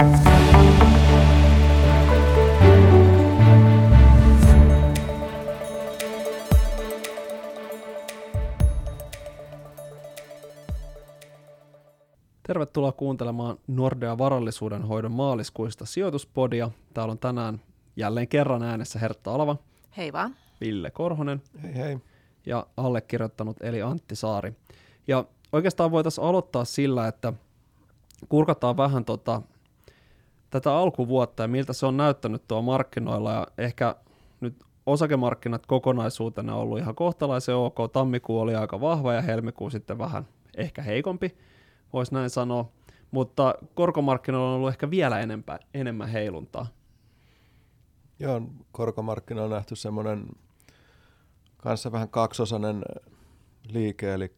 Tervetuloa kuuntelemaan Nordea varallisuuden hoidon maaliskuista sijoituspodia. Täällä on tänään jälleen kerran äänessä Hertta Alava. Hei vaan. Ville Korhonen. Hei hei. Ja allekirjoittanut eli Antti Saari. Ja oikeastaan voitaisiin aloittaa sillä, että kurkataan vähän tota, tätä alkuvuotta ja miltä se on näyttänyt tuo markkinoilla. Ja ehkä nyt osakemarkkinat kokonaisuutena on ollut ihan kohtalaisen ok. Tammikuu oli aika vahva ja helmikuu sitten vähän ehkä heikompi voisi näin sanoa, mutta korkomarkkinoilla on ollut ehkä vielä enempää, enemmän heiluntaa. Joo, korkomarkkinoilla on nähty semmoinen kanssa vähän kaksosainen liike, eli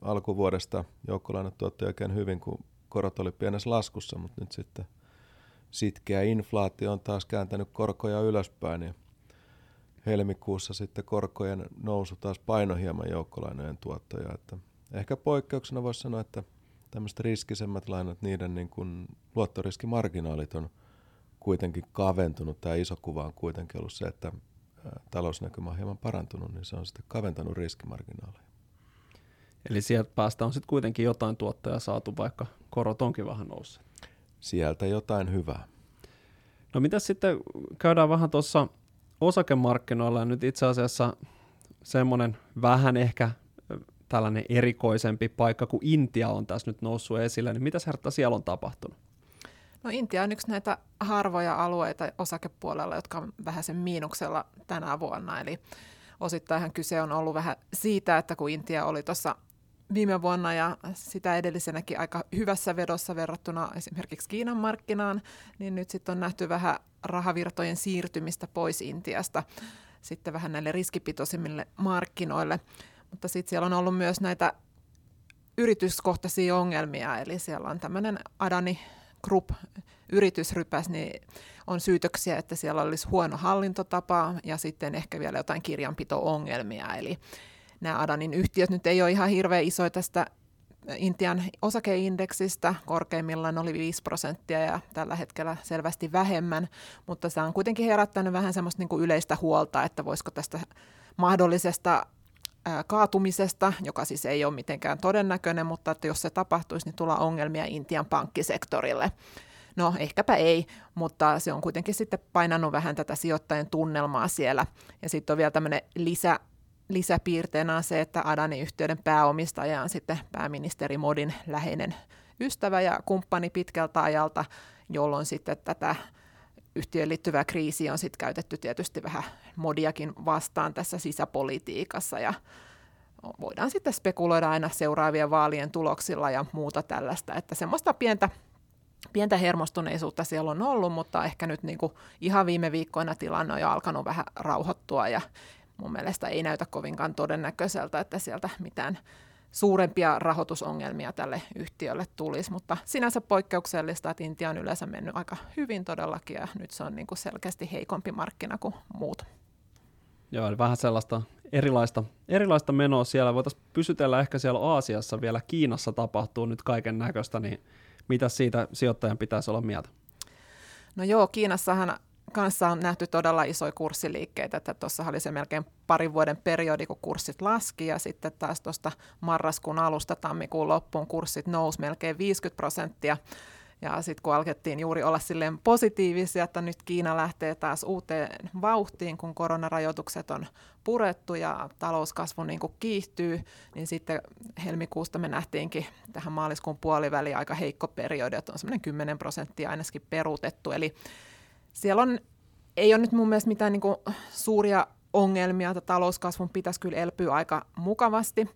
alkuvuodesta joukkolainat tuotti oikein hyvin, kun korot oli pienessä laskussa, mutta nyt sitten sitkeä inflaatio on taas kääntänyt korkoja ylöspäin ja helmikuussa sitten korkojen nousu taas paino hieman joukkolainojen tuottoja. Että ehkä poikkeuksena voisi sanoa, että tämmöiset riskisemmät lainat, niiden niin kuin luottoriskimarginaalit on kuitenkin kaventunut. Tämä iso kuva on kuitenkin ollut se, että talousnäkymä on hieman parantunut, niin se on sitten kaventanut riskimarginaaleja. Eli sieltä päästä on sitten kuitenkin jotain tuottoja saatu, vaikka korot onkin vähän nousseet. Sieltä jotain hyvää. No mitä sitten, käydään vähän tuossa osakemarkkinoilla, ja nyt itse asiassa semmoinen vähän ehkä tällainen erikoisempi paikka, kun Intia on tässä nyt noussut esille, niin mitä Hertta siellä on tapahtunut? No Intia on yksi näitä harvoja alueita osakepuolella, jotka on vähän sen miinuksella tänä vuonna, eli osittain kyse on ollut vähän siitä, että kun Intia oli tuossa viime vuonna ja sitä edellisenäkin aika hyvässä vedossa verrattuna esimerkiksi Kiinan markkinaan, niin nyt sitten on nähty vähän rahavirtojen siirtymistä pois Intiasta sitten vähän näille riskipitoisimmille markkinoille. Mutta sitten siellä on ollut myös näitä yrityskohtaisia ongelmia, eli siellä on tämmöinen Adani Group yritysrypäs, niin on syytöksiä, että siellä olisi huono hallintotapa ja sitten ehkä vielä jotain kirjanpito-ongelmia. Eli nämä Adanin yhtiöt nyt ei ole ihan hirveän isoja tästä Intian osakeindeksistä, korkeimmillaan oli 5 prosenttia ja tällä hetkellä selvästi vähemmän, mutta se on kuitenkin herättänyt vähän semmoista niin kuin yleistä huolta, että voisiko tästä mahdollisesta kaatumisesta, joka siis ei ole mitenkään todennäköinen, mutta että jos se tapahtuisi, niin tulee ongelmia Intian pankkisektorille. No ehkäpä ei, mutta se on kuitenkin sitten painanut vähän tätä sijoittajien tunnelmaa siellä. Ja sitten on vielä tämmöinen lisä, lisäpiirteenä on se, että Adani-yhtiöiden pääomistaja on sitten pääministeri Modin läheinen ystävä ja kumppani pitkältä ajalta, jolloin sitten tätä yhtiöön liittyvää kriisiä on sitten käytetty tietysti vähän modiakin vastaan tässä sisäpolitiikassa. Ja voidaan sitten spekuloida aina seuraavien vaalien tuloksilla ja muuta tällaista, että semmoista pientä, pientä hermostuneisuutta siellä on ollut, mutta ehkä nyt niin kuin ihan viime viikkoina tilanne on jo alkanut vähän rauhoittua ja mun mielestä ei näytä kovinkaan todennäköiseltä, että sieltä mitään suurempia rahoitusongelmia tälle yhtiölle tulisi, mutta sinänsä poikkeuksellista, että Intia on yleensä mennyt aika hyvin todellakin ja nyt se on niin kuin selkeästi heikompi markkina kuin muut. Joo, eli vähän sellaista erilaista, erilaista menoa siellä. Voitaisiin pysytellä ehkä siellä Aasiassa vielä. Kiinassa tapahtuu nyt kaiken näköistä, niin mitä siitä sijoittajan pitäisi olla mieltä? No joo, Kiinassahan kanssa on nähty todella isoja kurssiliikkeitä, että tuossa oli se melkein parin vuoden periodi, kun kurssit laski ja sitten taas tuosta marraskuun alusta tammikuun loppuun kurssit nousi melkein 50 prosenttia. Ja sitten kun alkettiin juuri olla silleen positiivisia, että nyt Kiina lähtee taas uuteen vauhtiin, kun koronarajoitukset on purettu ja talouskasvu niin kuin kiihtyy, niin sitten helmikuusta me nähtiinkin tähän maaliskuun puoliväliin aika heikko periodi, että on semmoinen 10 prosenttia ainakin peruutettu. Eli siellä on, ei ole nyt mun mielestä mitään niin kuin suuria ongelmia, että talouskasvun pitäisi kyllä elpyä aika mukavasti,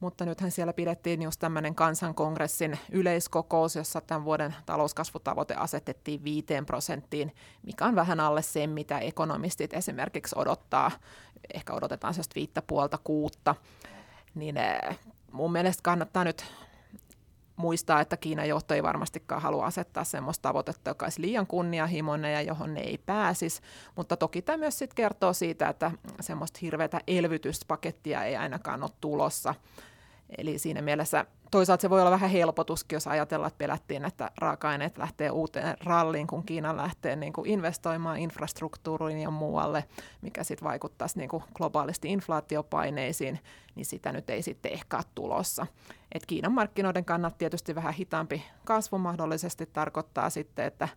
mutta nythän siellä pidettiin just tämmöinen kansankongressin yleiskokous, jossa tämän vuoden talouskasvutavoite asetettiin 5 prosenttiin, mikä on vähän alle se, mitä ekonomistit esimerkiksi odottaa. Ehkä odotetaan sellaista viittä puolta kuutta. Niin eh, mun mielestä kannattaa nyt muistaa, että Kiinan johto ei varmastikaan halua asettaa sellaista tavoitetta, joka olisi liian kunnianhimoinen ja johon ne ei pääsisi. Mutta toki tämä myös sit kertoo siitä, että semmoista hirveätä elvytyspakettia ei ainakaan ole tulossa. Eli siinä mielessä toisaalta se voi olla vähän helpotuskin, jos ajatellaan, että pelättiin, että raaka-aineet lähtee uuteen ralliin, kun Kiina lähtee niin kuin investoimaan infrastruktuuriin ja muualle, mikä sitten vaikuttaisi niin kuin globaalisti inflaatiopaineisiin, niin sitä nyt ei sitten ehkä ole tulossa. Et Kiinan markkinoiden kannalta tietysti vähän hitaampi kasvu mahdollisesti tarkoittaa sitten, että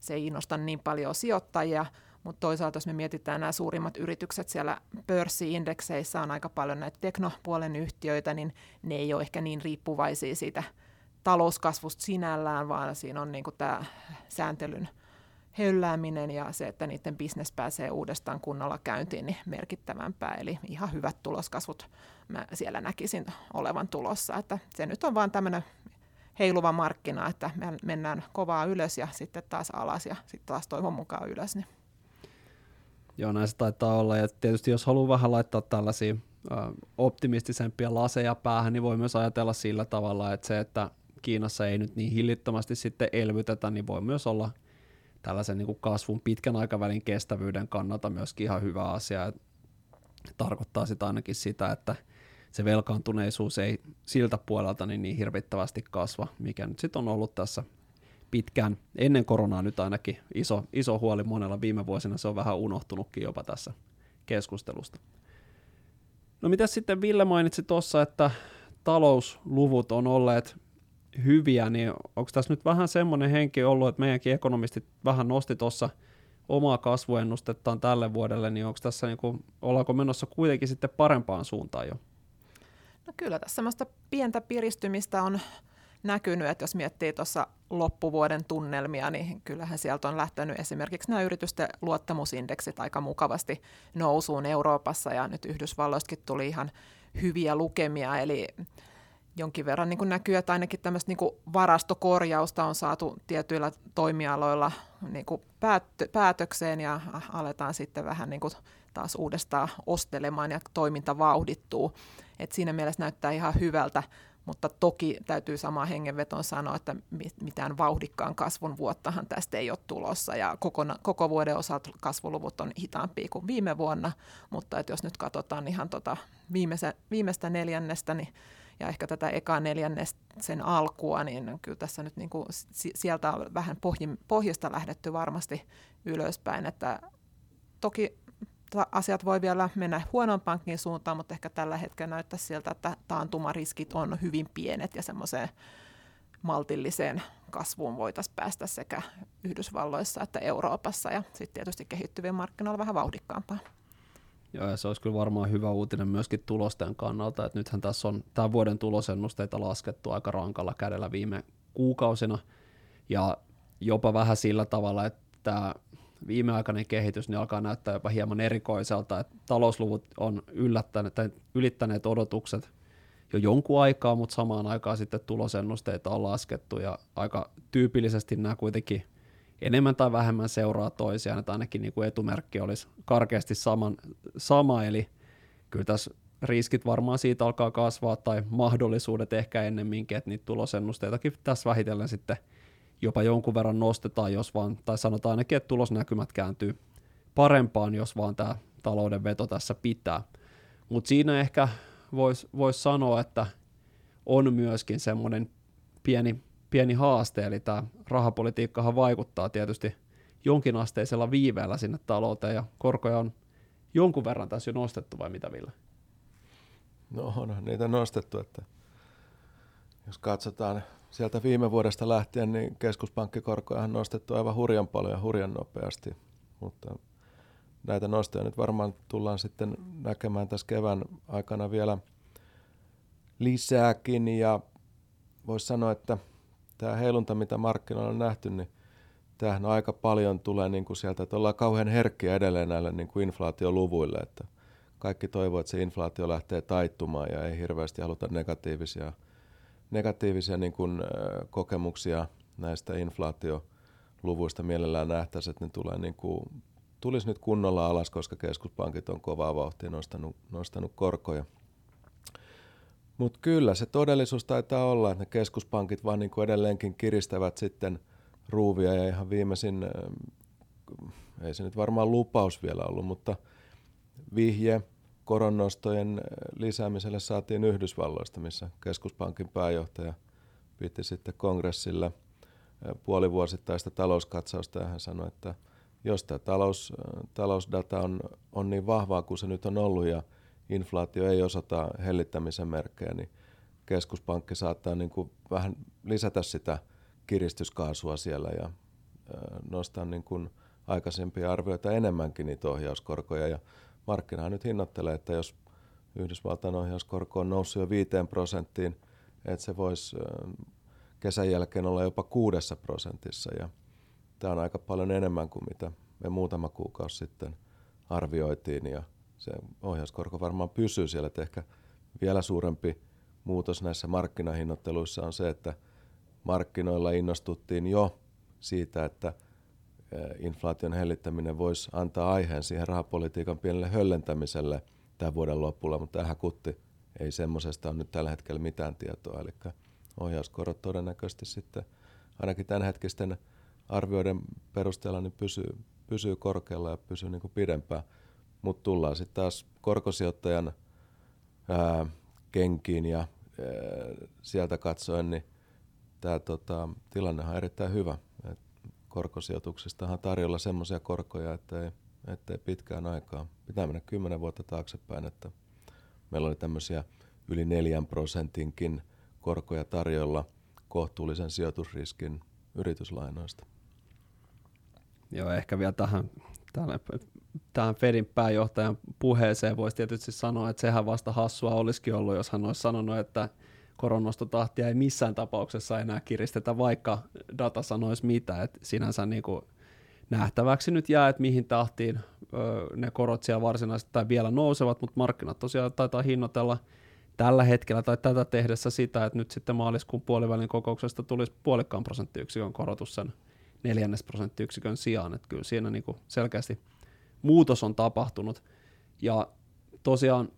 se ei innosta niin paljon sijoittajia, mutta toisaalta jos me mietitään nämä suurimmat yritykset siellä pörssiindekseissä on aika paljon näitä teknopuolen yhtiöitä, niin ne ei ole ehkä niin riippuvaisia siitä talouskasvusta sinällään, vaan siinä on niin tämä sääntelyn höllääminen ja se, että niiden bisnes pääsee uudestaan kunnolla käyntiin, niin merkittävämpää. Eli ihan hyvät tuloskasvut mä siellä näkisin olevan tulossa. Että se nyt on vaan tämmöinen heiluva markkina, että me mennään kovaa ylös ja sitten taas alas ja sitten taas toivon mukaan ylös. Niin Joo, näin se taitaa olla. Ja tietysti jos haluaa vähän laittaa tällaisia optimistisempia laseja päähän, niin voi myös ajatella sillä tavalla, että se, että Kiinassa ei nyt niin hillittömästi sitten elvytetä, niin voi myös olla tällaisen niin kuin kasvun pitkän aikavälin kestävyyden kannalta myöskin ihan hyvä asia. Tarkoittaa sitä ainakin sitä, että se velkaantuneisuus ei siltä puolelta niin, niin hirvittävästi kasva, mikä nyt sitten on ollut tässä pitkään, ennen koronaa nyt ainakin iso, iso huoli monella viime vuosina, se on vähän unohtunutkin jopa tässä keskustelusta. No mitä sitten Ville mainitsi tuossa, että talousluvut on olleet hyviä, niin onko tässä nyt vähän semmoinen henki ollut, että meidänkin ekonomistit vähän nosti tuossa omaa kasvuennustettaan tälle vuodelle, niin onko tässä niin kuin, ollaanko menossa kuitenkin sitten parempaan suuntaan jo? No kyllä tässä semmoista pientä piristymistä on näkynyt, että jos miettii tuossa loppuvuoden tunnelmia, niin kyllähän sieltä on lähtenyt esimerkiksi nämä yritysten luottamusindeksit aika mukavasti nousuun Euroopassa ja nyt Yhdysvalloistakin tuli ihan hyviä lukemia, eli jonkin verran niin näkyy, että ainakin tämmöistä niin varastokorjausta on saatu tietyillä toimialoilla niin kuin päätökseen ja aletaan sitten vähän niin taas uudestaan ostelemaan ja toiminta vauhdittuu. Et siinä mielessä näyttää ihan hyvältä, mutta toki täytyy samaan hengenvetoon sanoa, että mitään vauhdikkaan kasvun vuottahan tästä ei ole tulossa. Ja koko, koko vuoden osalta kasvuluvut on hitaampia kuin viime vuonna, mutta että jos nyt katsotaan ihan tota viimeistä, viimeistä neljännestä niin, ja ehkä tätä ekaa neljännestä sen alkua, niin kyllä tässä nyt niin kuin sieltä on vähän pohjista lähdetty varmasti ylöspäin. Että toki asiat voi vielä mennä huonompaankin suuntaan, mutta ehkä tällä hetkellä näyttää siltä, että taantumariskit on hyvin pienet ja semmoiseen maltilliseen kasvuun voitaisiin päästä sekä Yhdysvalloissa että Euroopassa ja sitten tietysti kehittyvien markkinoilla vähän vauhdikkaampaa. Joo, ja se olisi kyllä varmaan hyvä uutinen myöskin tulosten kannalta, että nythän tässä on tämän vuoden tulosennusteita laskettu aika rankalla kädellä viime kuukausina, ja jopa vähän sillä tavalla, että viimeaikainen kehitys niin alkaa näyttää jopa hieman erikoiselta, että talousluvut on yllättäneet, tai ylittäneet odotukset jo jonkun aikaa, mutta samaan aikaan sitten tulosennusteita on laskettu ja aika tyypillisesti nämä kuitenkin enemmän tai vähemmän seuraa toisiaan, että ainakin niin kuin etumerkki olisi karkeasti saman, sama, eli kyllä tässä riskit varmaan siitä alkaa kasvaa tai mahdollisuudet ehkä ennemminkin, että niitä tulosennusteitakin tässä vähitellen sitten – jopa jonkun verran nostetaan, jos vaan, tai sanotaan ainakin, että tulosnäkymät kääntyy parempaan, jos vaan tämä talouden veto tässä pitää. Mutta siinä ehkä voisi vois sanoa, että on myöskin semmoinen pieni, pieni haaste, eli tämä rahapolitiikkahan vaikuttaa tietysti jonkinasteisella viiveellä sinne talouteen, ja korkoja on jonkun verran tässä jo nostettu, vai mitä Ville? No on niitä nostettu, että jos katsotaan sieltä viime vuodesta lähtien niin keskuspankkikorkoja on nostettu aivan hurjan paljon ja hurjan nopeasti, mutta näitä nostoja nyt varmaan tullaan sitten näkemään tässä kevään aikana vielä lisääkin. Ja voisi sanoa, että tämä heilunta, mitä markkinoilla on nähty, niin tämähän aika paljon tulee niin kuin sieltä, että ollaan kauhean herkkiä edelleen näille niin kuin inflaatioluvuille, että kaikki toivoo, että se inflaatio lähtee taittumaan ja ei hirveästi haluta negatiivisia negatiivisia niin kuin, kokemuksia näistä inflaatioluvuista mielellään nähtäisiin, että ne tulee niin kuin, tulisi nyt kunnolla alas, koska keskuspankit on kovaa vauhtia nostanut, nostanut korkoja. Mutta kyllä se todellisuus taitaa olla, että ne keskuspankit vaan niin kuin edelleenkin kiristävät sitten ruuvia ja ihan viimeisin, ei se nyt varmaan lupaus vielä ollut, mutta vihje koronnostojen lisäämiselle saatiin Yhdysvalloista, missä keskuspankin pääjohtaja piti sitten kongressille puolivuosittaista talouskatsausta ja hän sanoi, että jos tämä talous, talousdata on, on niin vahvaa kuin se nyt on ollut ja inflaatio ei osata hellittämisen merkkejä, niin keskuspankki saattaa niin kuin vähän lisätä sitä kiristyskaasua siellä ja nostaa niin kuin aikaisempia arvioita enemmänkin niitä ohjauskorkoja. Ja markkina nyt hinnoittelee, että jos Yhdysvaltain ohjauskorko on noussut jo 5 prosenttiin, että se voisi kesän jälkeen olla jopa kuudessa prosentissa. Ja tämä on aika paljon enemmän kuin mitä me muutama kuukausi sitten arvioitiin. Ja se ohjauskorko varmaan pysyy siellä, että ehkä vielä suurempi muutos näissä markkinahinnoitteluissa on se, että markkinoilla innostuttiin jo siitä, että inflaation hellittäminen voisi antaa aiheen siihen rahapolitiikan pienelle höllentämiselle tämän vuoden lopulla, mutta tähän kutti ei semmoisesta ole nyt tällä hetkellä mitään tietoa. Eli ohjauskorot todennäköisesti sitten ainakin tämänhetkisten arvioiden perusteella niin pysyy, pysyy korkealla ja pysyy niin kuin pidempään. Mutta tullaan sitten taas korkosijoittajan ää, kenkiin ja ää, sieltä katsoen, niin tämä tota, tilanne on erittäin hyvä. Et korkosijoituksista on tarjolla semmoisia korkoja, että ei, ettei pitkään aikaa. Pitää mennä kymmenen vuotta taaksepäin, että meillä oli tämmöisiä yli neljän prosentinkin korkoja tarjolla kohtuullisen sijoitusriskin yrityslainoista. Joo, ehkä vielä tähän, tähän, tähän Fedin pääjohtajan puheeseen voisi tietysti sanoa, että sehän vasta hassua olisikin ollut, jos hän olisi sanonut, että koronostotahtia ei missään tapauksessa enää kiristetä, vaikka data sanoisi mitä, että sinänsä niin kuin nähtäväksi nyt jää, että mihin tahtiin ö, ne korot siellä varsinaisesti tai vielä nousevat, mutta markkinat tosiaan taitaa hinnoitella tällä hetkellä tai tätä tehdessä sitä, että nyt sitten maaliskuun puolivälin kokouksesta tulisi puolikkaan prosenttiyksikön korotus sen neljännes prosenttiyksikön sijaan, että kyllä siinä niin kuin selkeästi muutos on tapahtunut. Ja tosiaan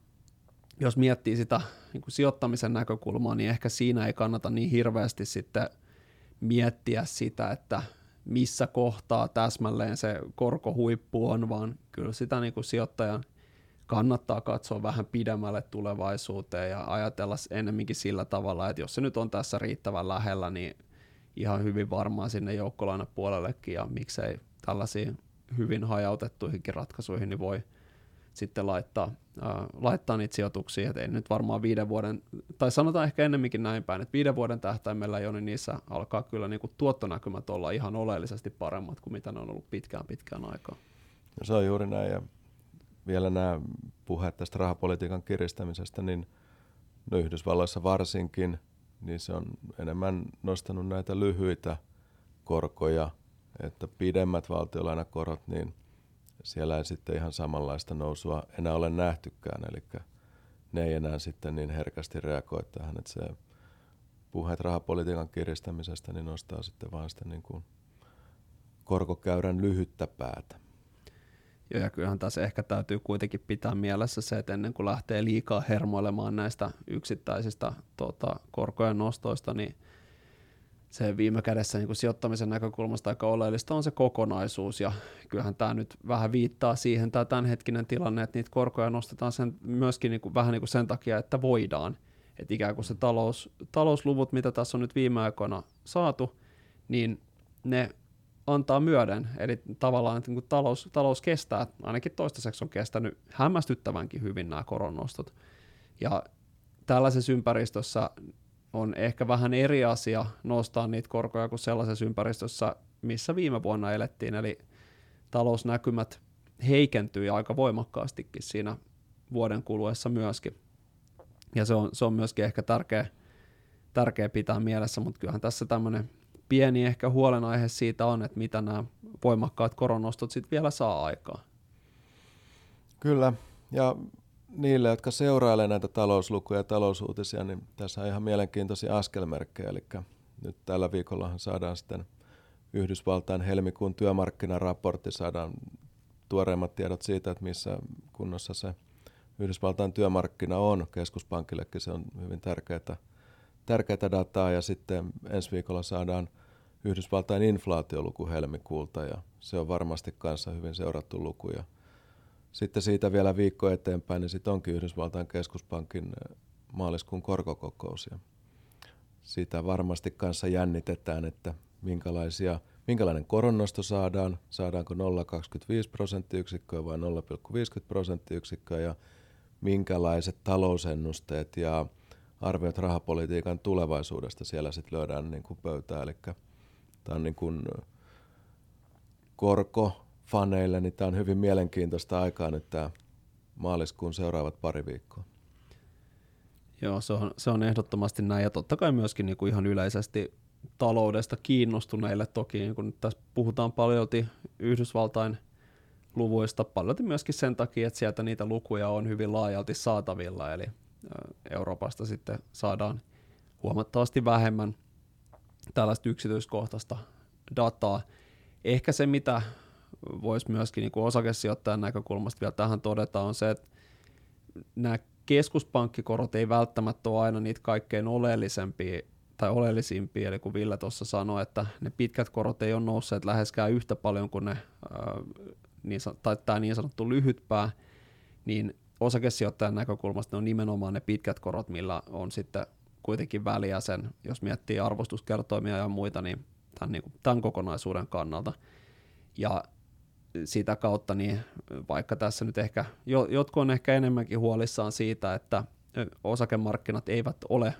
jos miettii sitä niin kuin sijoittamisen näkökulmaa, niin ehkä siinä ei kannata niin hirveästi sitten miettiä sitä, että missä kohtaa täsmälleen se korkohuippu on, vaan kyllä sitä niin kuin sijoittajan kannattaa katsoa vähän pidemmälle tulevaisuuteen ja ajatella ennemminkin sillä tavalla, että jos se nyt on tässä riittävän lähellä, niin ihan hyvin varmaan sinne joukkolainapuolellekin ja miksei tällaisiin hyvin hajautettuihinkin ratkaisuihin niin voi sitten laittaa, äh, laittaa niitä sijoituksia, että ei nyt varmaan viiden vuoden, tai sanotaan ehkä ennemminkin näin päin, että viiden vuoden tähtäimellä jo, niin niissä alkaa kyllä niin kuin tuottonäkymät olla ihan oleellisesti paremmat kuin mitä ne on ollut pitkään pitkään aikaa. No se on juuri näin, ja vielä nämä puheet tästä rahapolitiikan kiristämisestä, niin no Yhdysvalloissa varsinkin, niin se on enemmän nostanut näitä lyhyitä korkoja, että pidemmät valtiolainakorot, niin siellä ei sitten ihan samanlaista nousua enää ole nähtykään, eli ne ei enää sitten niin herkästi reagoi tähän, että se puheet rahapolitiikan kiristämisestä niin nostaa sitten vaan sitä niin kuin korkokäyrän lyhyttä päätä. Joo, ja kyllähän tässä ehkä täytyy kuitenkin pitää mielessä se, että ennen kuin lähtee liikaa hermoilemaan näistä yksittäisistä tota, korkojen nostoista, niin se viime kädessä niin kuin sijoittamisen näkökulmasta aika oleellista on se kokonaisuus, ja kyllähän tämä nyt vähän viittaa siihen, tämä tämänhetkinen tilanne, että niitä korkoja nostetaan sen, myöskin niin kuin, vähän niin kuin sen takia, että voidaan, että ikään kuin se talous, talousluvut, mitä tässä on nyt viime aikoina saatu, niin ne antaa myöden, eli tavallaan että niin talous, talous kestää, ainakin toistaiseksi on kestänyt hämmästyttävänkin hyvin nämä koronnostot, ja tällaisessa ympäristössä on ehkä vähän eri asia nostaa niitä korkoja kuin sellaisessa ympäristössä, missä viime vuonna elettiin, eli talousnäkymät heikentyi aika voimakkaastikin siinä vuoden kuluessa myöskin. Ja se on, se on myöskin ehkä tärkeä, tärkeä pitää mielessä, mutta kyllähän tässä tämmöinen pieni ehkä huolenaihe siitä on, että mitä nämä voimakkaat koronostot sitten vielä saa aikaa. Kyllä, ja niille, jotka seurailevat näitä talouslukuja ja talousuutisia, niin tässä on ihan mielenkiintoisia askelmerkkejä. Eli nyt tällä viikollahan saadaan sitten Yhdysvaltain helmikuun työmarkkinaraportti, saadaan tuoreimmat tiedot siitä, että missä kunnossa se Yhdysvaltain työmarkkina on. Keskuspankillekin se on hyvin tärkeää, tärkeää dataa ja sitten ensi viikolla saadaan Yhdysvaltain inflaatioluku helmikuulta ja se on varmasti kanssa hyvin seurattu luku ja sitten siitä vielä viikko eteenpäin, niin sitten onkin Yhdysvaltain keskuspankin maaliskuun korkokokous. Ja sitä varmasti kanssa jännitetään, että minkälaisia, minkälainen koronnosto saadaan, saadaanko 0,25 prosenttiyksikköä vai 0,50 prosenttiyksikköä ja minkälaiset talousennusteet ja arviot rahapolitiikan tulevaisuudesta siellä sitten löydään niin kuin pöytään. Eli tämä on niin kuin korkofaneille, niin tämä on hyvin mielenkiintoista aikaa nyt tämä maaliskuun seuraavat pari viikkoa. Joo, se on, se on ehdottomasti näin. Ja totta kai myöskin niin kuin ihan yleisesti taloudesta kiinnostuneille toki, niin kun tässä puhutaan paljolti Yhdysvaltain luvuista, paljolti myöskin sen takia, että sieltä niitä lukuja on hyvin laajalti saatavilla, eli Euroopasta sitten saadaan huomattavasti vähemmän tällaista yksityiskohtaista dataa. Ehkä se, mitä voisi myöskin niin kuin osakesijoittajan näkökulmasta vielä tähän todeta, on se, että nämä keskuspankkikorot ei välttämättä ole aina niitä kaikkein oleellisempia tai oleellisimpia, eli kun Ville tuossa sanoi, että ne pitkät korot ei ole nousseet läheskään yhtä paljon kuin ne, ää, niin, tai tämä niin sanottu lyhytpää, niin osakesijoittajan näkökulmasta ne on nimenomaan ne pitkät korot, millä on sitten kuitenkin väliä sen, jos miettii arvostuskertoimia ja muita, niin tämän, niin kuin, tämän kokonaisuuden kannalta. Ja sitä kautta, niin vaikka tässä nyt ehkä, jotkut on ehkä enemmänkin huolissaan siitä, että osakemarkkinat eivät ole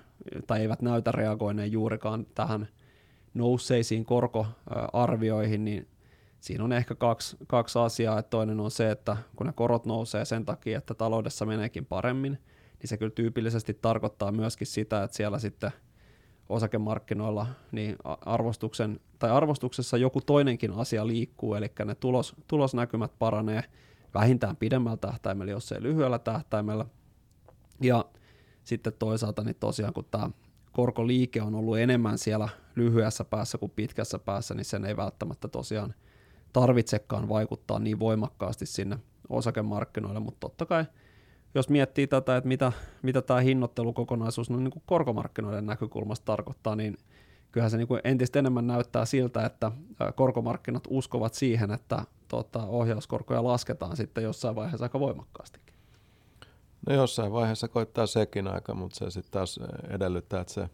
tai eivät näytä reagoineen juurikaan tähän nousseisiin korkoarvioihin, niin siinä on ehkä kaksi, kaksi asiaa. Että toinen on se, että kun ne korot nousee sen takia, että taloudessa meneekin paremmin, niin se kyllä tyypillisesti tarkoittaa myöskin sitä, että siellä sitten osakemarkkinoilla niin arvostuksen, tai arvostuksessa joku toinenkin asia liikkuu, eli ne tulos, tulosnäkymät paranee vähintään pidemmällä tähtäimellä, jos ei lyhyellä tähtäimellä. Ja sitten toisaalta niin tosiaan, kun tämä korkoliike on ollut enemmän siellä lyhyessä päässä kuin pitkässä päässä, niin sen ei välttämättä tosiaan tarvitsekaan vaikuttaa niin voimakkaasti sinne osakemarkkinoille, mutta totta kai jos miettii tätä, että mitä, mitä tämä hinnoittelukokonaisuus no niin kuin korkomarkkinoiden näkökulmasta tarkoittaa, niin kyllähän se niin kuin entistä enemmän näyttää siltä, että korkomarkkinat uskovat siihen, että tota, ohjauskorkoja lasketaan sitten jossain vaiheessa aika voimakkaastikin. No jossain vaiheessa koittaa sekin aika, mutta se sitten taas edellyttää, että se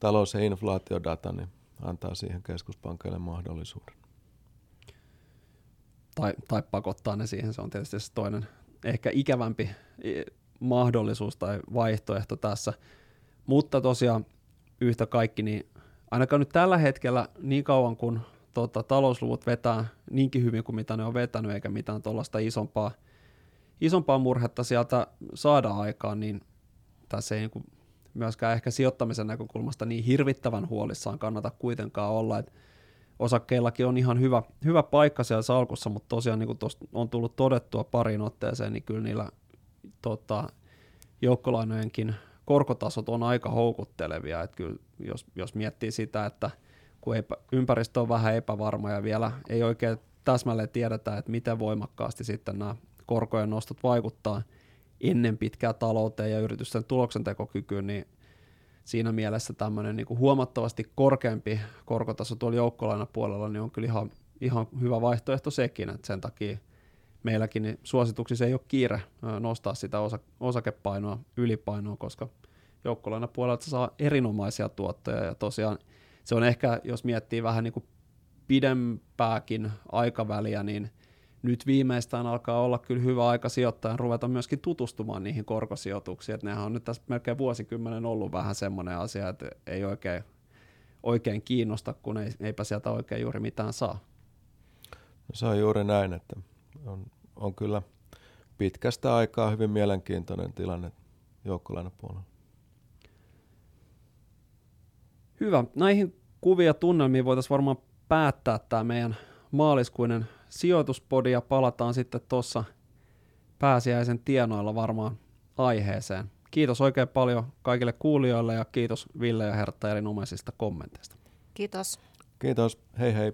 talous- ja inflaatiodata niin antaa siihen keskuspankkeille mahdollisuuden tai, tai pakottaa ne siihen, se on tietysti se toinen ehkä ikävämpi mahdollisuus tai vaihtoehto tässä. Mutta tosiaan yhtä kaikki, niin ainakaan nyt tällä hetkellä niin kauan kun tota, talousluvut vetää niinkin hyvin kuin mitä ne on vetänyt, eikä mitään tuollaista isompaa, isompaa murhetta sieltä saada aikaan, niin tässä ei niin myöskään ehkä sijoittamisen näkökulmasta niin hirvittävän huolissaan kannata kuitenkaan olla, että osakkeillakin on ihan hyvä, hyvä paikka siellä salkussa, mutta tosiaan niin kuin on tullut todettua pariin otteeseen, niin kyllä niillä tota, joukkolainojenkin korkotasot on aika houkuttelevia, että kyllä jos, jos miettii sitä, että kun epä, ympäristö on vähän epävarma ja vielä ei oikein täsmälleen tiedetä, että miten voimakkaasti sitten nämä korkojen nostot vaikuttaa ennen pitkää talouteen ja yritysten tuloksentekokykyyn, niin siinä mielessä tämmöinen niin kuin huomattavasti korkeampi korkotaso tuolla joukkolainapuolella niin on kyllä ihan, ihan hyvä vaihtoehto sekin, että sen takia meilläkin niin suosituksissa ei ole kiire nostaa sitä osa, osakepainoa ylipainoa, koska joukkolainapuolelta saa erinomaisia tuottoja. Ja tosiaan se on ehkä, jos miettii vähän niin kuin pidempääkin aikaväliä, niin nyt viimeistään alkaa olla kyllä hyvä aika sijoittajan ruveta myöskin tutustumaan niihin korkosijoituksiin. Että nehän on nyt tässä melkein vuosikymmenen ollut vähän semmoinen asia, että ei oikein, oikein kiinnosta, kun ei, eipä sieltä oikein juuri mitään saa. No se on juuri näin, että on, on kyllä pitkästä aikaa hyvin mielenkiintoinen tilanne joukkolainapuolella. Hyvä. Näihin kuvia tunnelmiin voitaisiin varmaan päättää tämä meidän maaliskuinen sijoituspodia palataan sitten tuossa pääsiäisen tienoilla varmaan aiheeseen. Kiitos oikein paljon kaikille kuulijoille ja kiitos Ville ja Hertta erinomaisista kommenteista. Kiitos. Kiitos. Hei hei.